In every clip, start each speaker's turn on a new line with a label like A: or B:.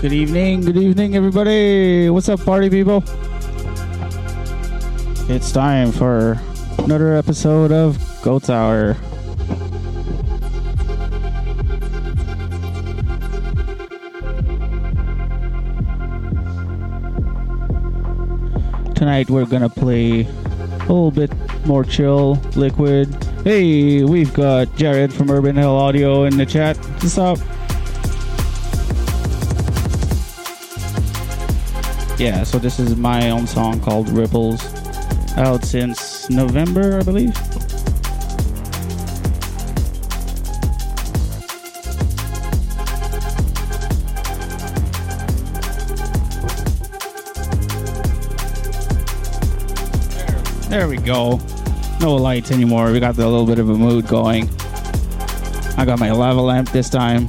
A: Good evening, good evening, everybody. What's up, party people? It's time for another episode of Gautz Hour. Tonight we're gonna play a little bit more chill, liquid. Hey, we've got Jared from Urban Hell Audio in the chat. What's up? Yeah, so this is my own song called Ripples, out since November, I believe. There we go. No lights anymore. We got a little bit of a mood going. I got my lava lamp this time.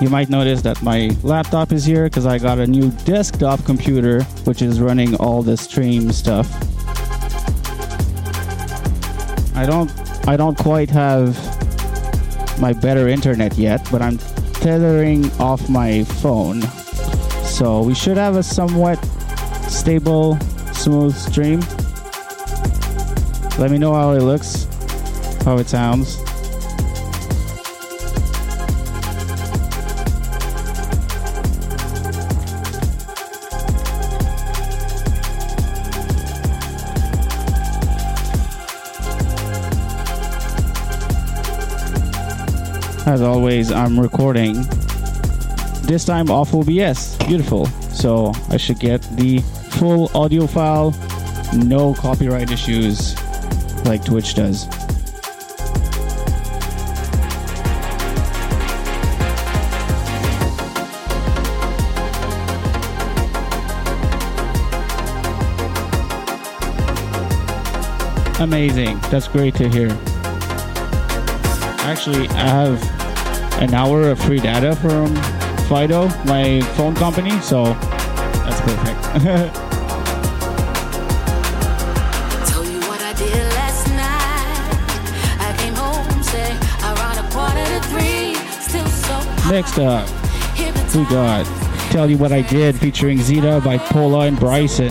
A: You might notice that my laptop is here because I got a new desktop computer which is running all the stream stuff. I don't I don't quite have my better internet yet, but I'm tethering off my phone. So we should have a somewhat stable, smooth stream. Let me know how it looks, how it sounds. As always, I'm recording. This time off OBS. Beautiful. So I should get the full audio file, no copyright issues like Twitch does. Amazing. That's great to hear. Actually, I have an hour of free data from Fido, my phone company, so that's perfect.
B: Tell you what I did last night. I came home, say around a quarter to three. Still so hot.
A: Next up, we got Tell You What I Did featuring Zitah by Pola and Bryson.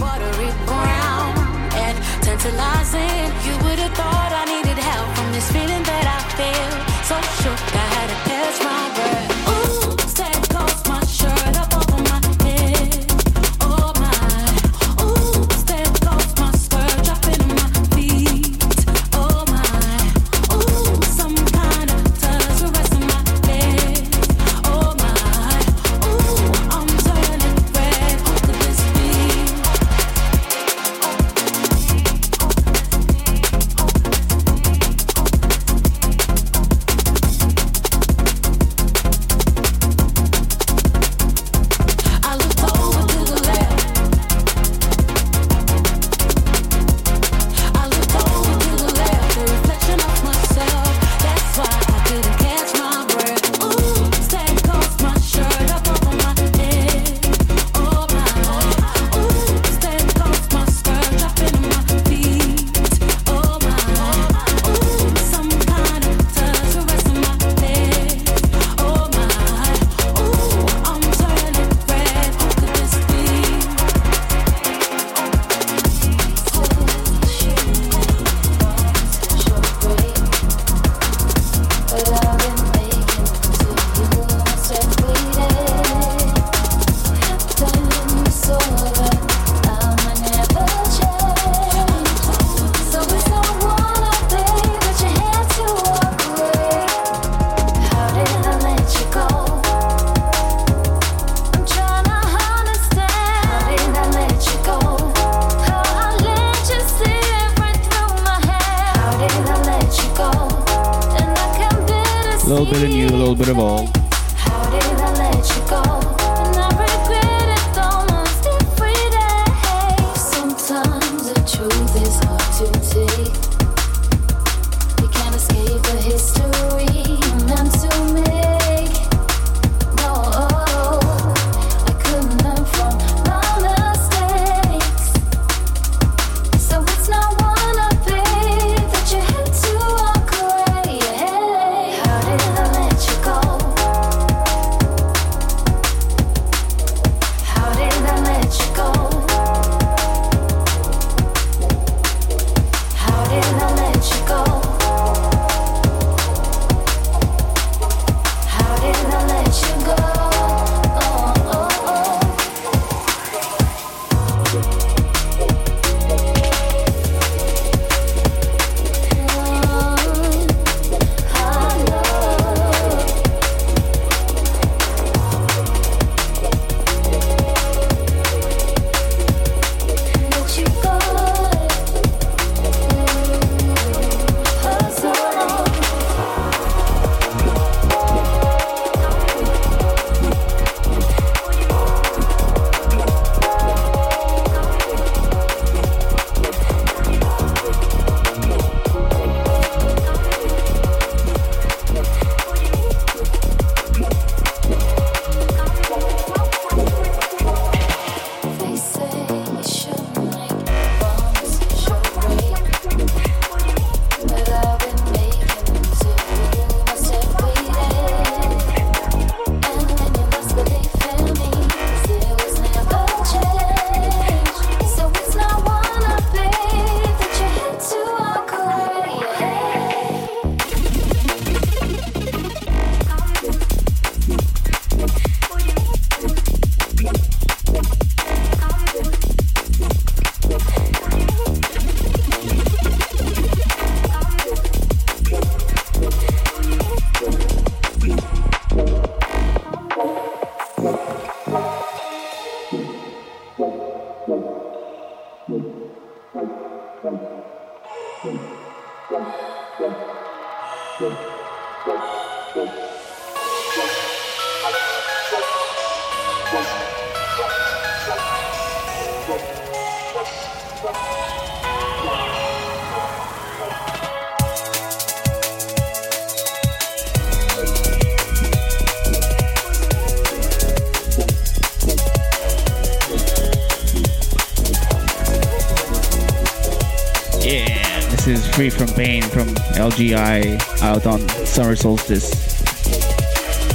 B: From
C: Pain from LGI out on Summer Solstice.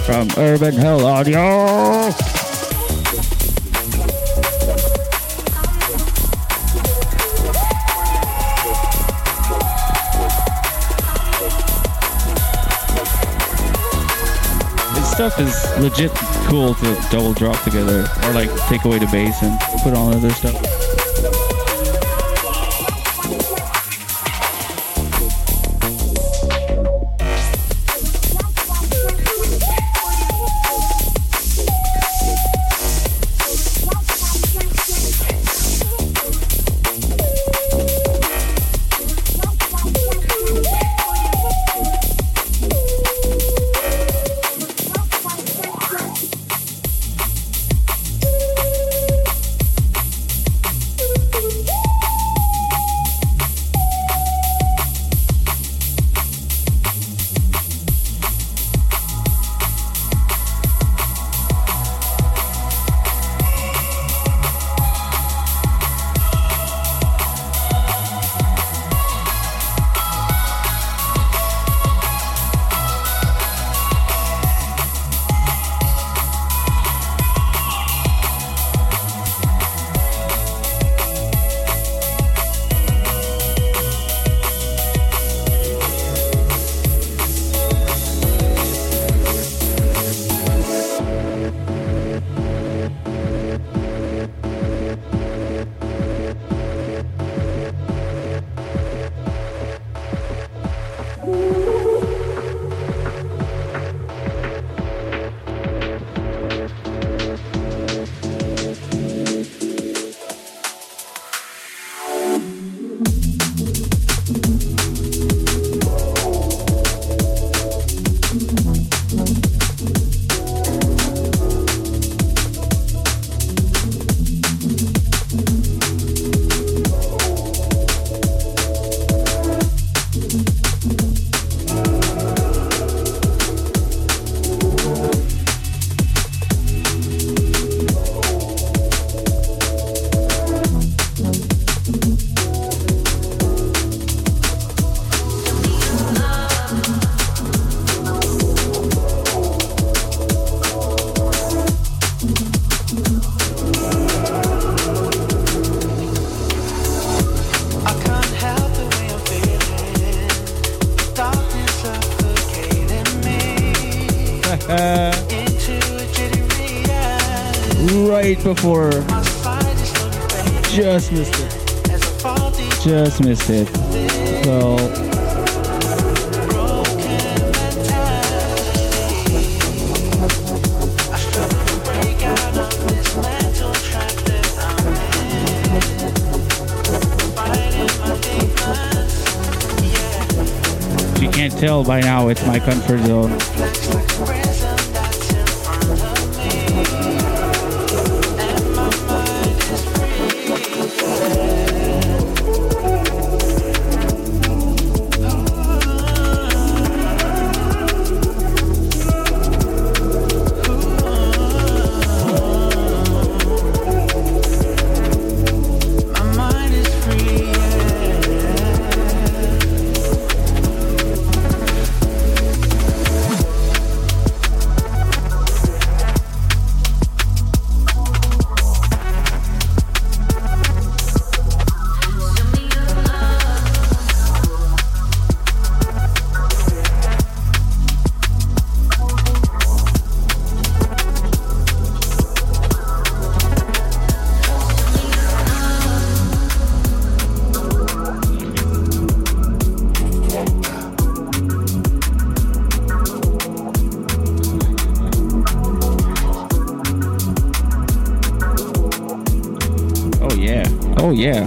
C: From Urban Hell Audio! This stuff is legit cool to double drop together or like take away the bass and put on other stuff. Before. Just missed it. Just missed it. So. You can't tell by now, it's my comfort zone.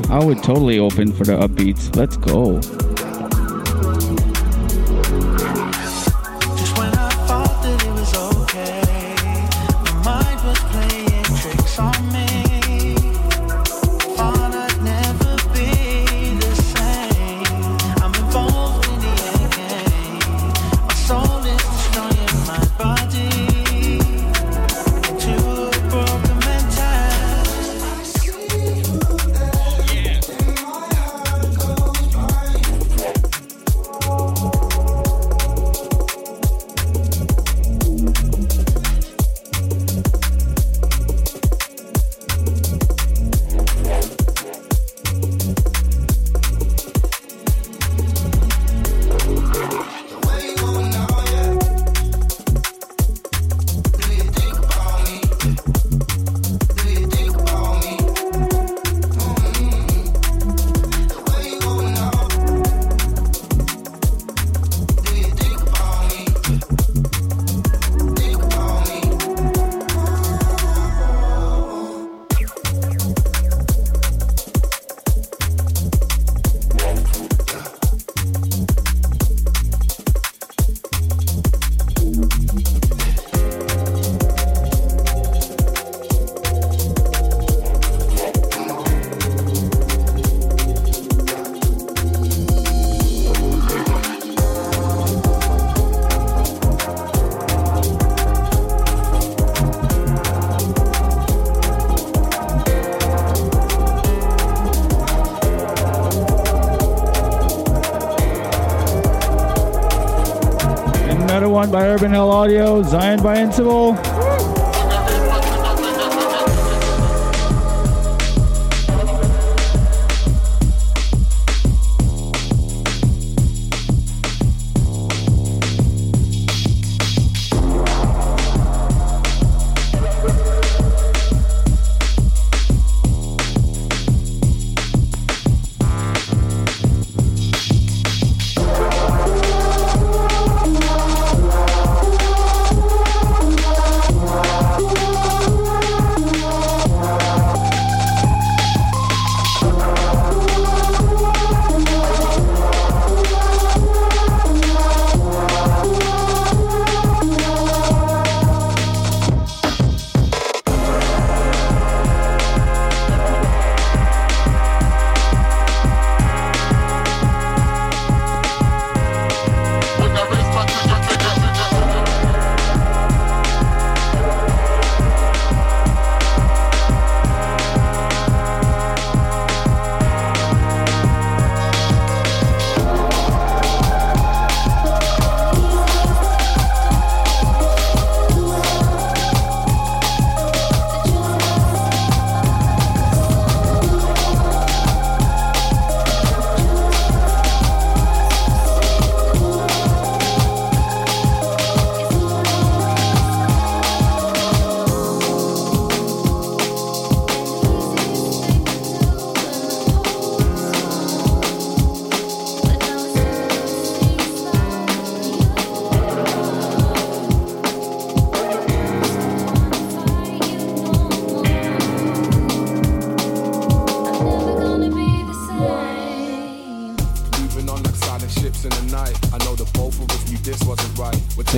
C: I would totally open for the upbeats. Let's go.
D: By Urban Hell Audio, Zion by Ansible.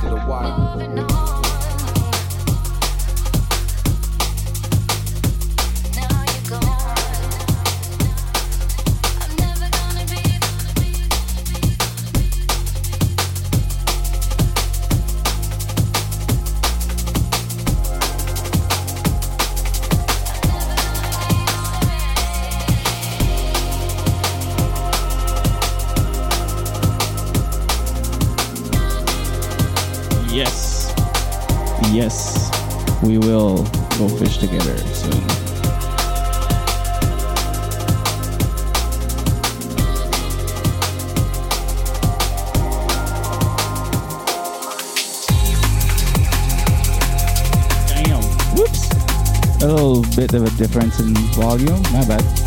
D: to the while.
B: Difference in volume. Not bad.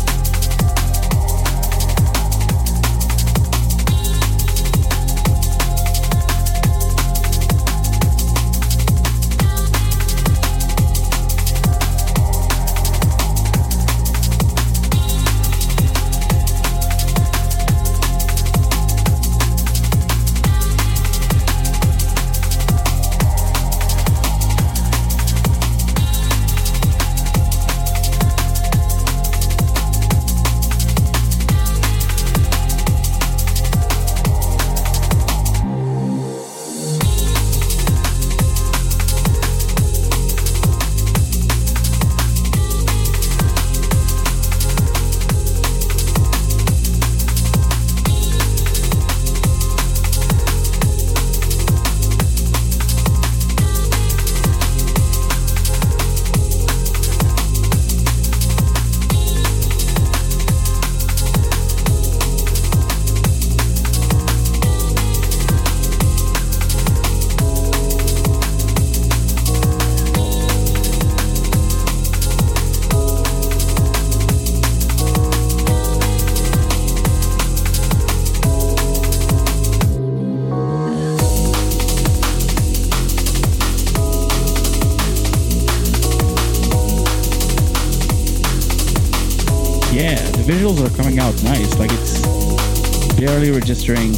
B: Registering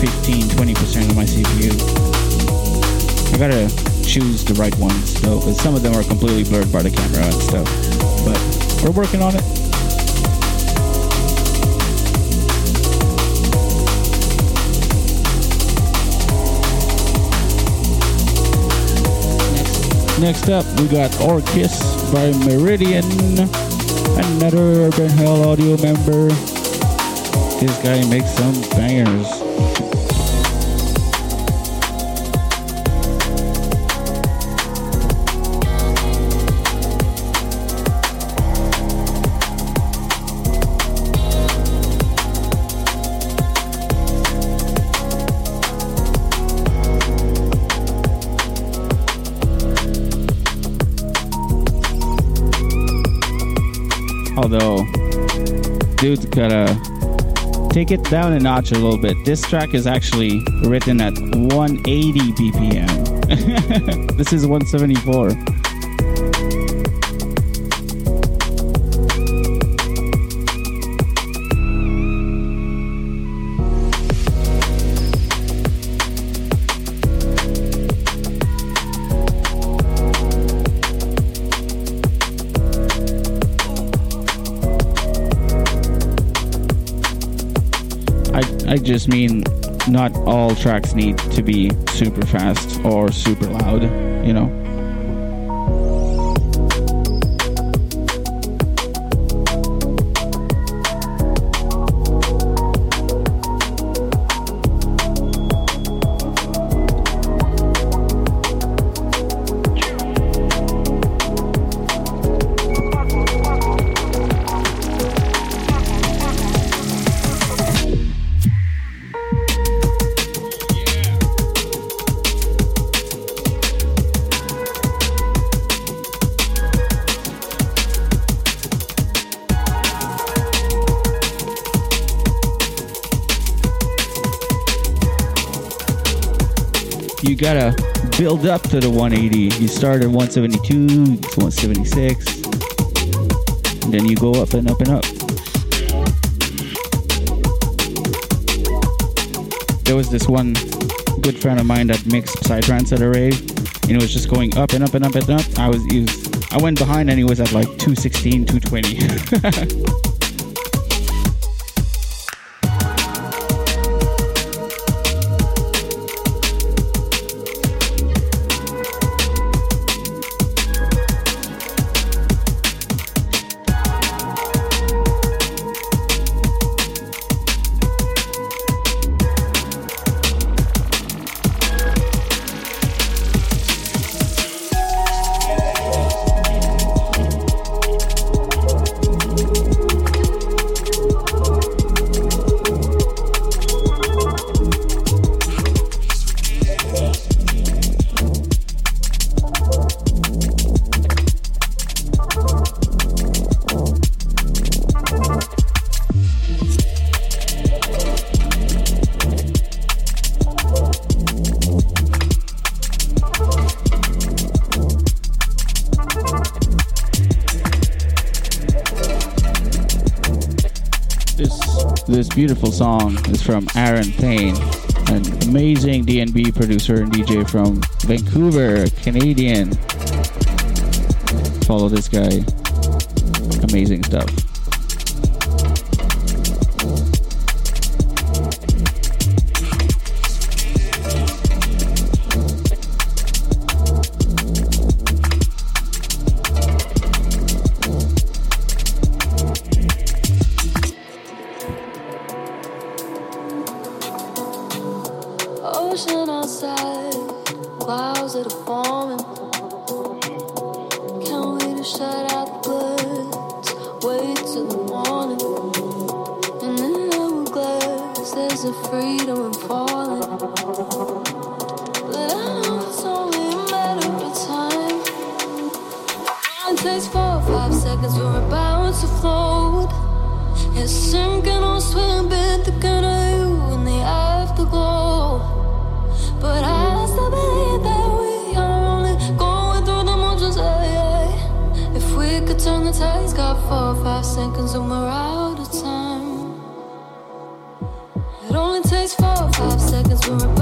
B: 15 20% of my CPU. I gotta choose the right ones though, because some of them are completely blurred by the camera and stuff. But we're working on it. Next up, we got Orchis by Meridian, another Urban Hell audio member. This guy makes some bangers. Although, dude's got a take it down a notch a little bit. This track is actually written at 180 BPM. this is 174. Just mean not all tracks need to be super fast or super loud, you know. Gotta build up to the 180. You start at 172, 176, and then you go up and up and up. There was this one good friend of mine that mixed psytrance at a rave, and it was just going up and up and up and up. I was, was I went behind and he was at like 216, 220. beautiful song is from Aaron Payne, an amazing DNB producer and DJ from Vancouver, Canadian. Follow this guy. Amazing stuff. ocean
A: outside, clouds that are forming. Can't wait to shut out the birds, wait till the morning. And in the hourglass, there's a freedom in falling. But I know it's only a matter of time. It takes four or five seconds, we're about to float. It's sinking or swimming, the four or five seconds and we're out of time. It only takes four or five seconds, we're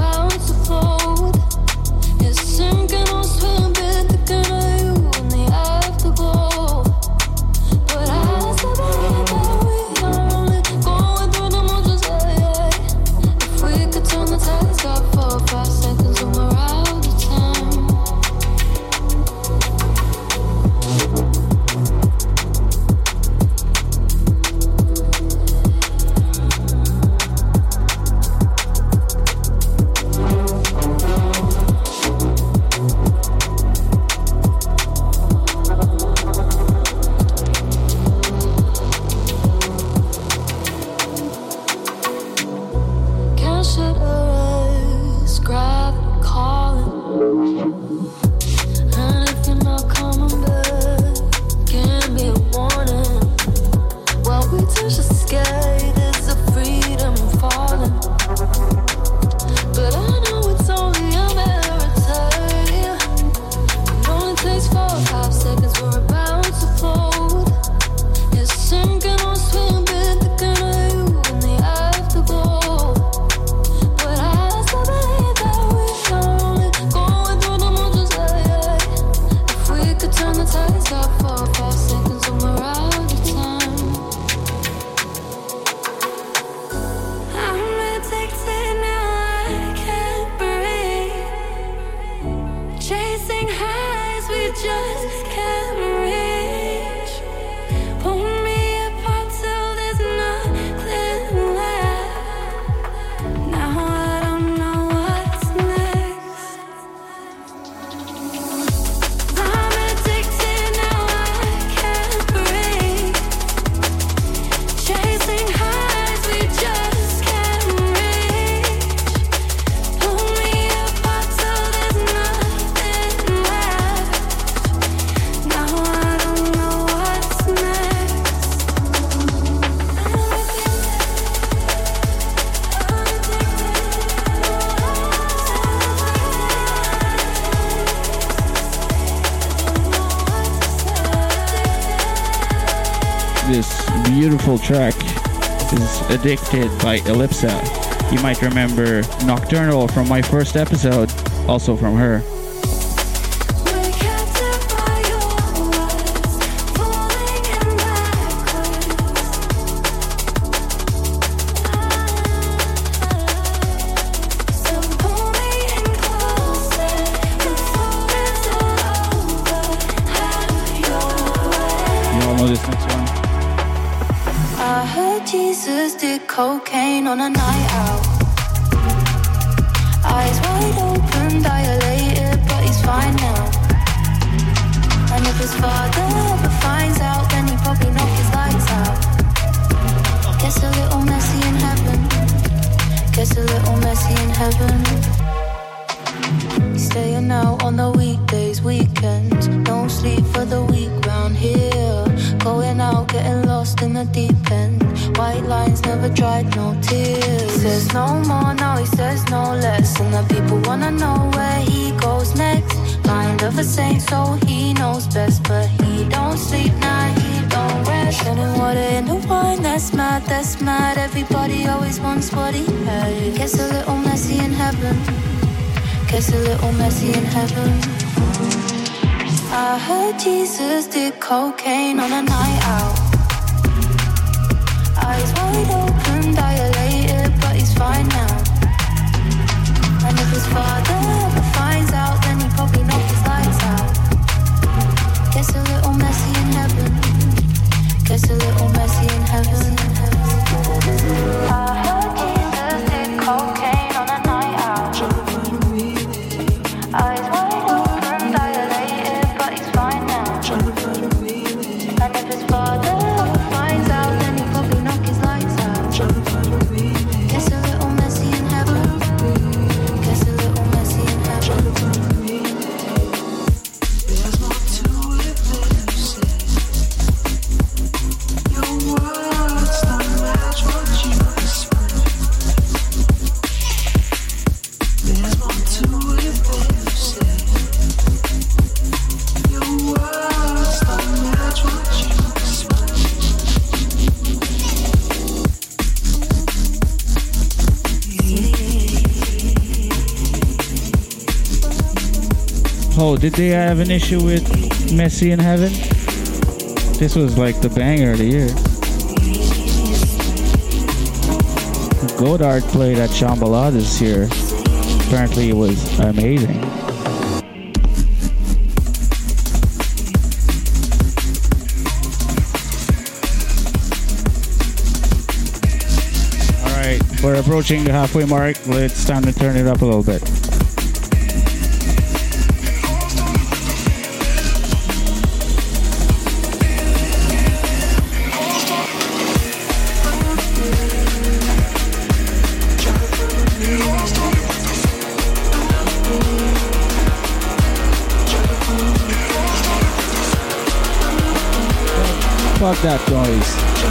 A: predicted by Elipsa. You might remember Nocturnal from my first episode, also from her. saint, so he knows best. But he don't sleep, nah, he don't rest. Turning water into wine, that's mad, that's mad. Everybody always wants what he had. Gets a little messy in heaven. Gets a little messy in heaven. I heard Jesus did cocaine on a night out.
B: Oh, did they have an issue with Messy in Heaven? This was like the banger of the year. Goddard played at Shambhala this year. Apparently, it was amazing. All right, we're approaching the halfway mark. It's time to turn it up a little bit. Fuck that noise.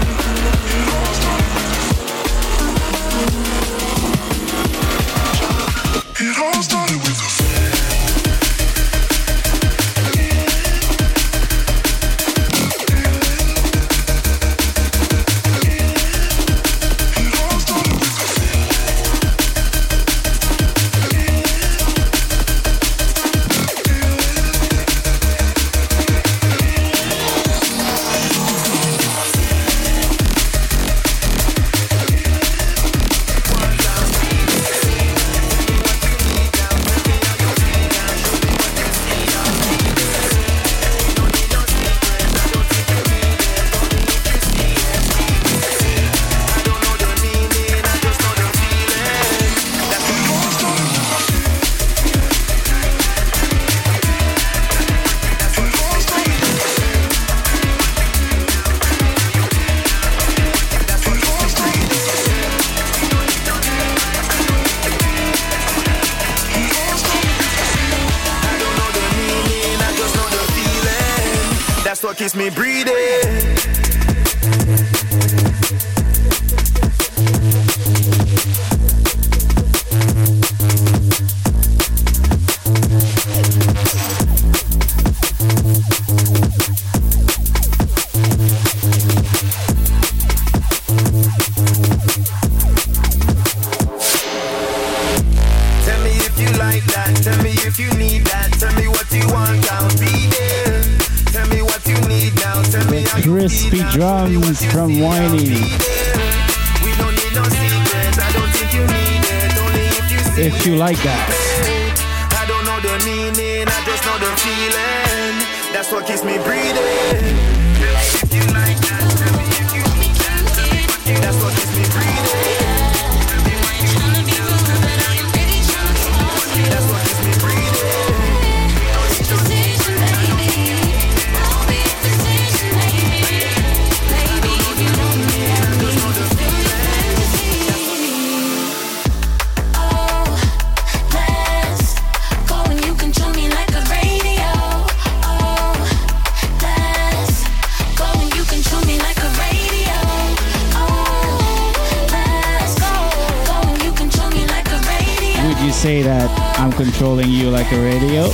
E: Keeps me
B: I'm you like a radio?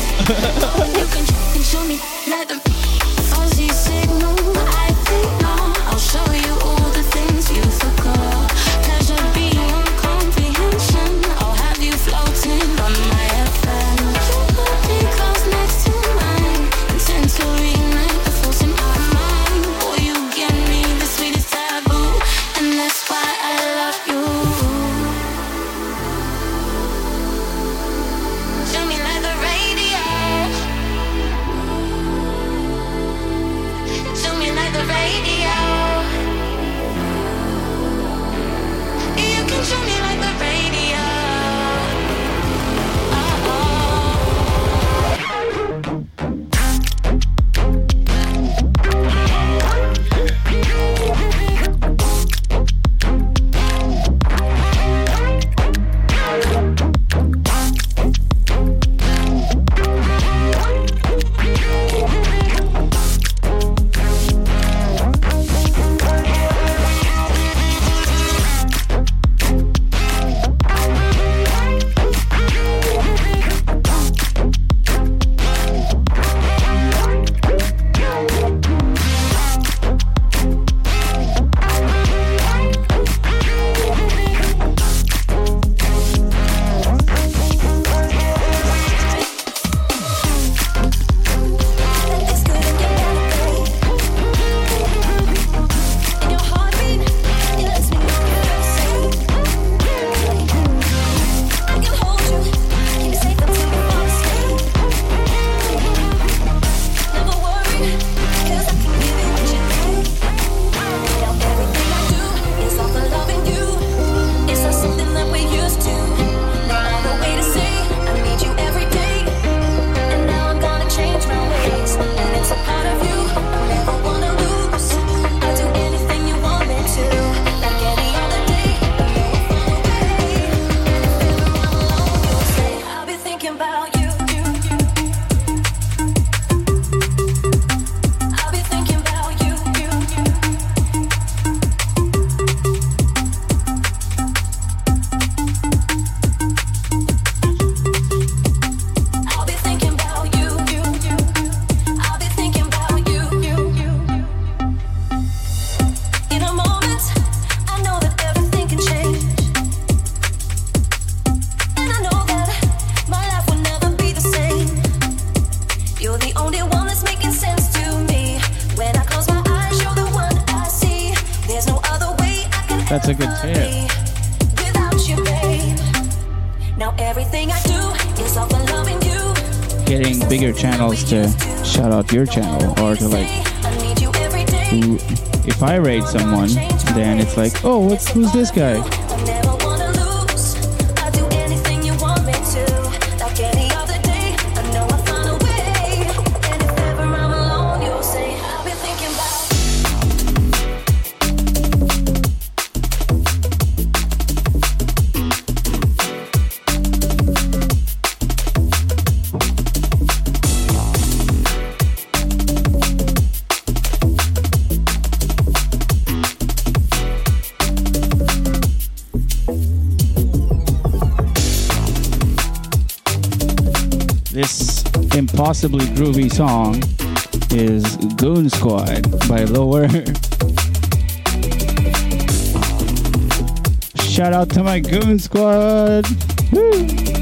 F: your channel or to like if I rate someone, then it's like, oh, what's, who's this guy? possibly groovy song is Goon Squad by Low:r. Shout out to my Goon Squad! Woo!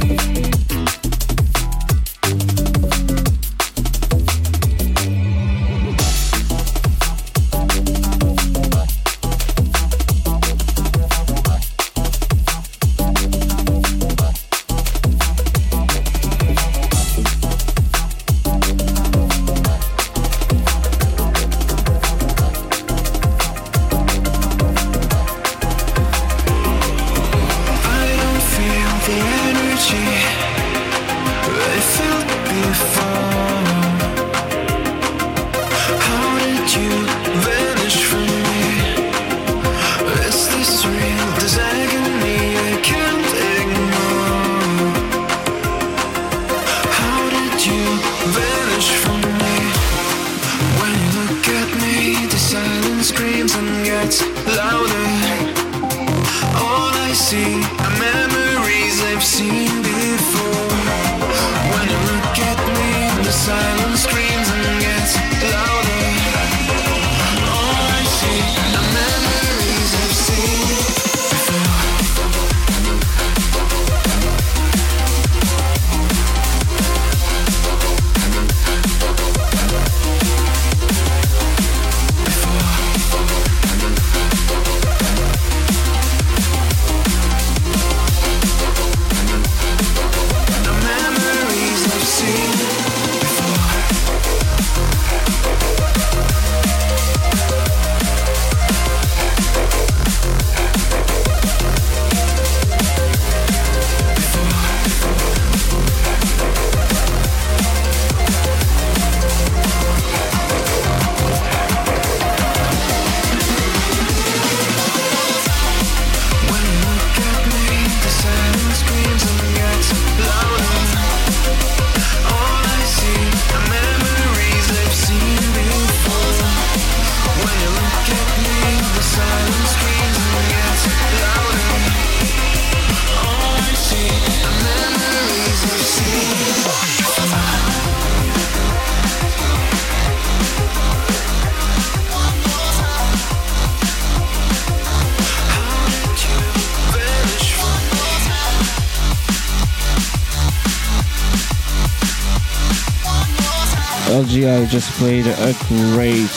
B: you
F: guys just played a great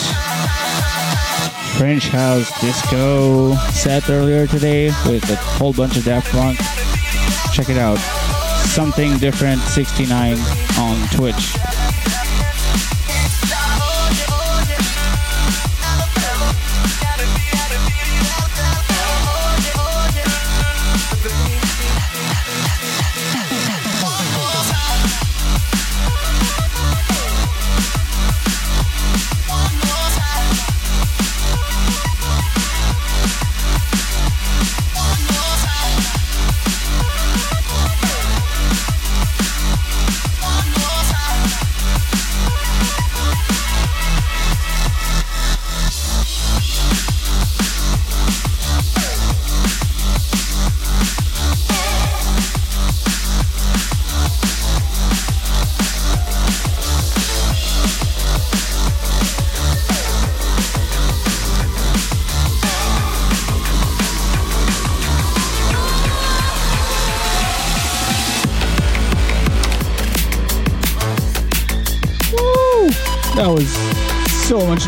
F: French house disco set earlier today with a whole bunch of Daft Punk. Check it out. Something different 69 on Twitch.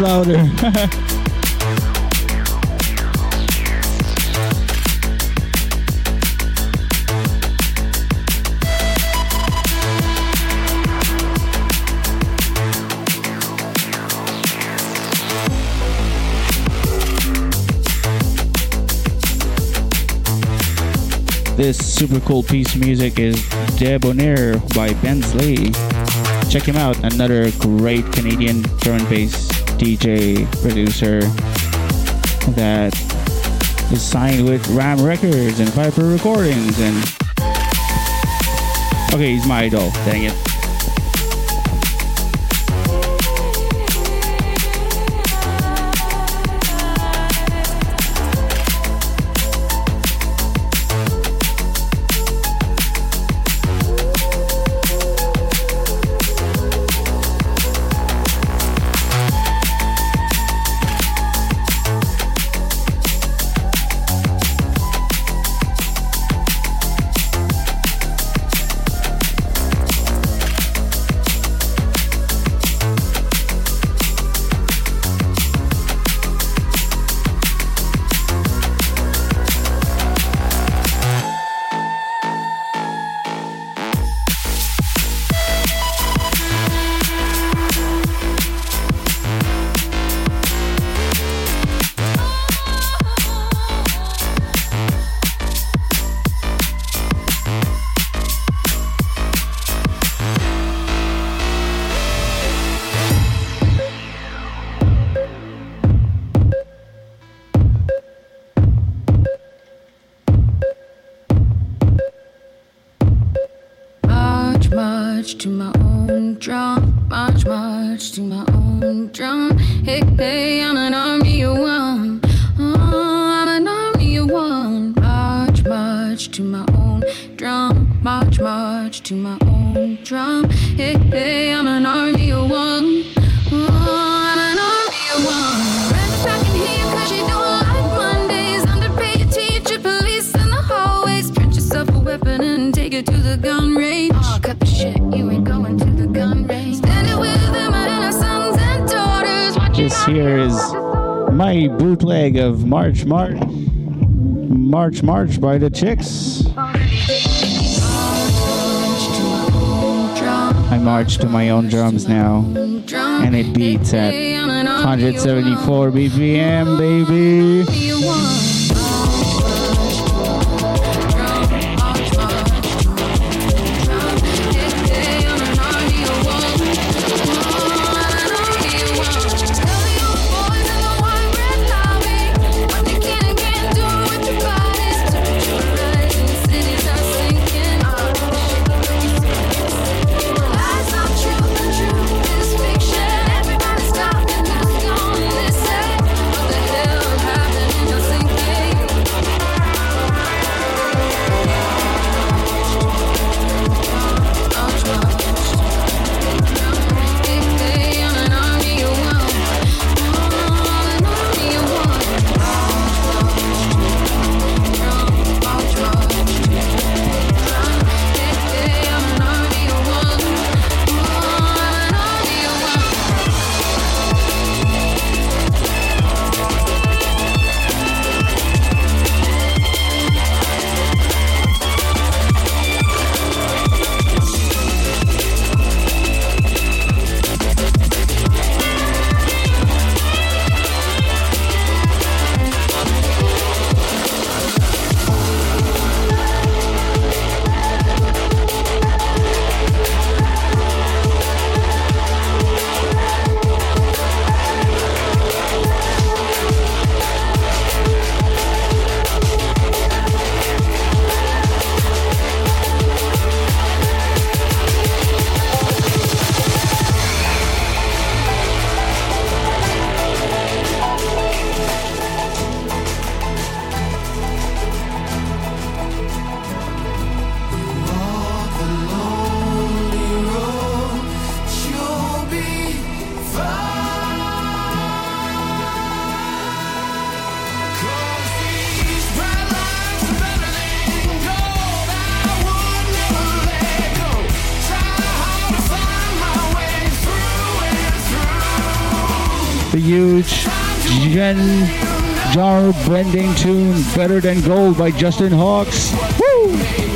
F: louder.
B: this super cool piece of music is Debonair by Ben Lee. Check him out, another great Canadian drum and bass DJ producer that is signed with Ram Records and Viper Recordings and Okay, he's my idol, dang it.
A: March to my own drum. Hey, hey, I'm an army of one. Oh, I'm an army of one. Right back in here 'cause you don't like Mondays. Underpaid teacher, police in the hallways. Print yourself a weapon and take it to the gun range. Oh, cut the shit, you ain't going to the gun range. Standing with them and our sons and daughters. watching
B: This here is my bootleg of March March. March March by the Chicks. I march to my own drums now. And it beats at 174 BPM, baby. Blending tune Better Than Gold by Justin Hawkes. Woo!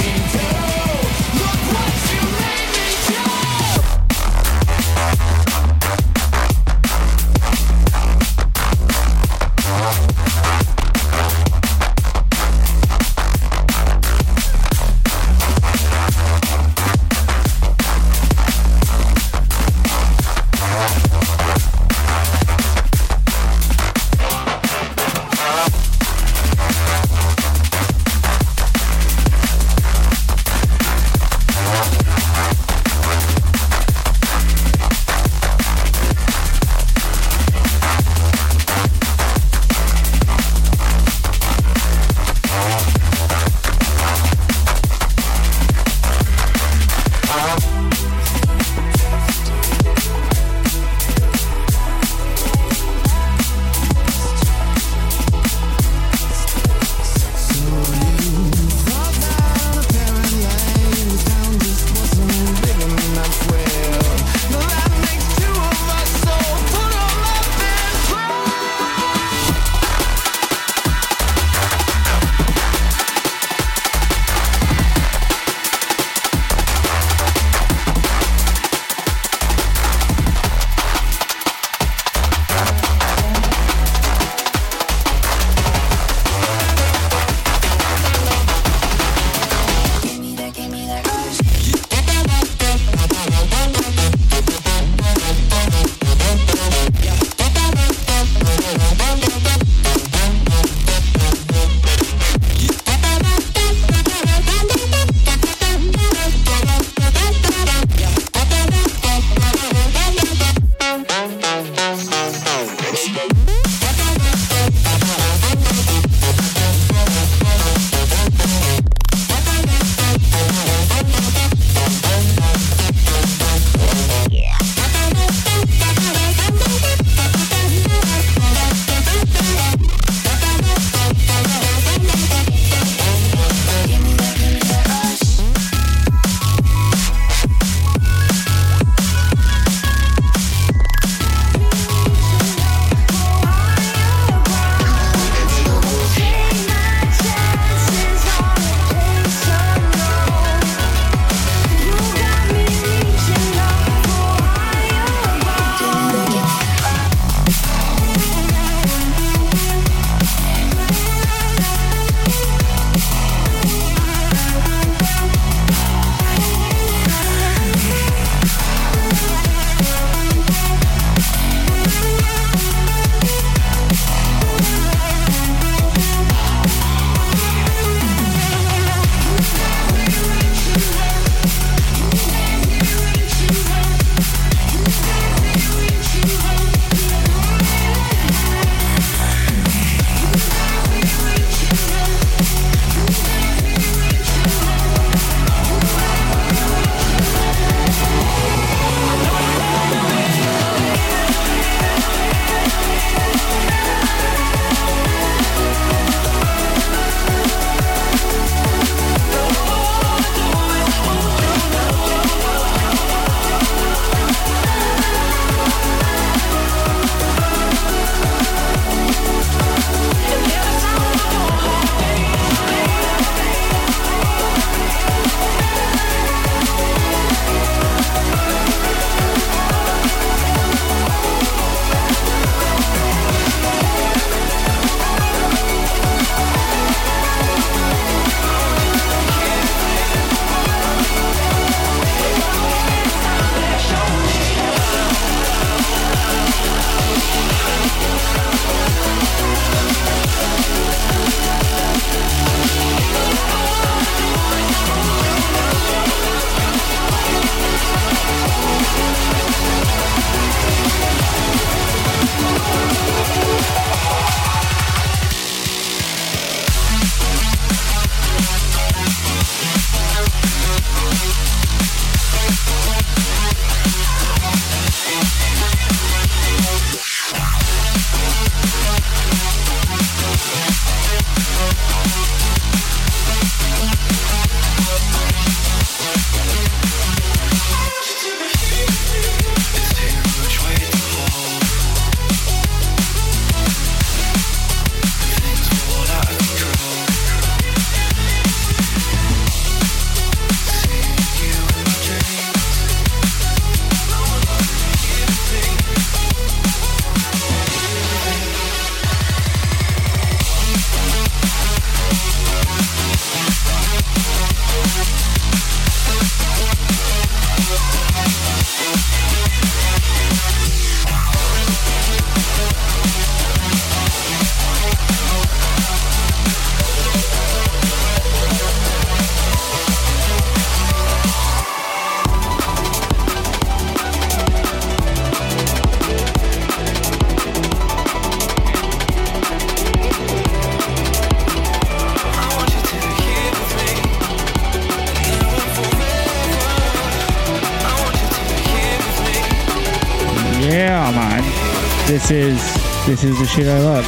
B: This is the shit I love.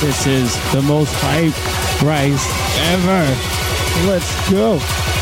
B: This is the most hype rice ever. Let's go.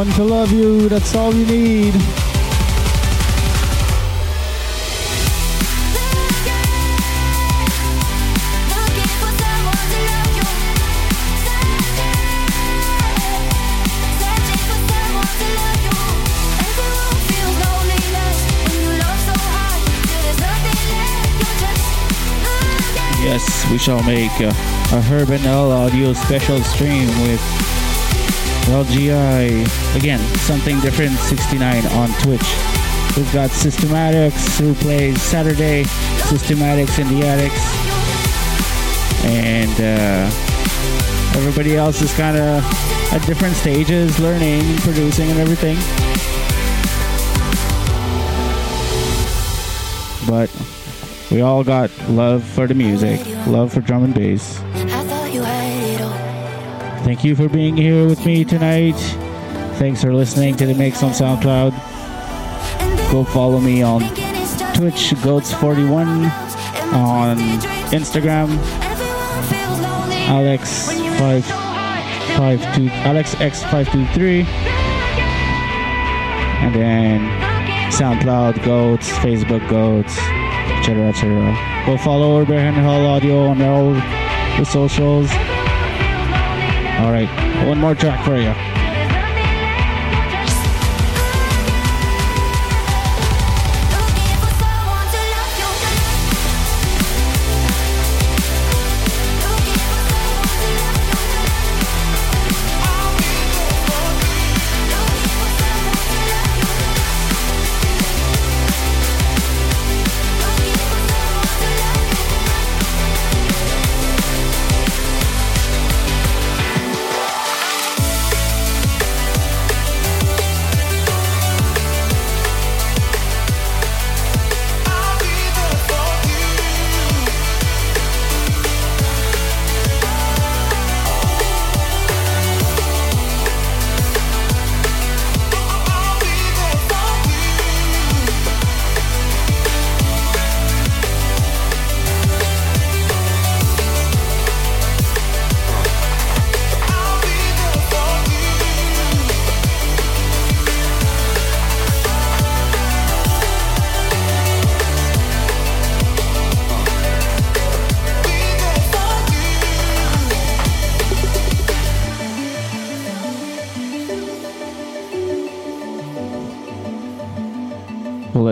B: Someone to love you, that's all you need. Yes, we shall make a, a Herb audio special stream with LGI. Again, something different 69 on Twitch. We've got Systematics who plays Saturday, Systematics in the Attics, and uh, everybody else is kind of at different stages, learning, producing, and everything. But we all got love for the music, love for drum and bass. Thank you for being here with me tonight. Thanks for listening to the mix on SoundCloud. Go follow me on Twitch, Gautz41, on Instagram, Alex five five two Alex X five two three, and then SoundCloud Gautz, Facebook Gautz, etc. etc. Go follow Urban Hell Audio on all the socials. All right, one more track for you.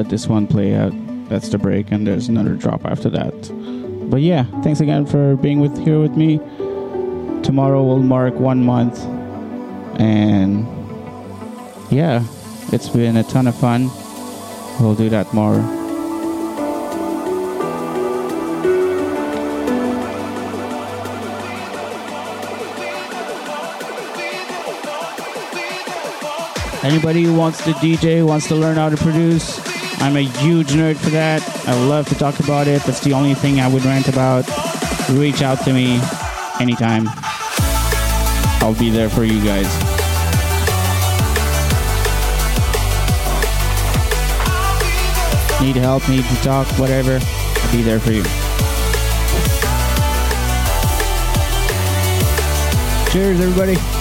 B: This one play out. That's the break, and there's another drop after that. But yeah, thanks again for being with here with me. Tomorrow will mark one month, and yeah, it's been a ton of fun. We'll do that more. Anybody who wants to DJ, wants to learn how to produce, I'm a huge nerd for that. I love to talk about it. That's the only thing I would rant about. Reach out to me anytime. I'll be there for you guys. Need help, need to talk, whatever. I'll be there for you. Cheers, everybody.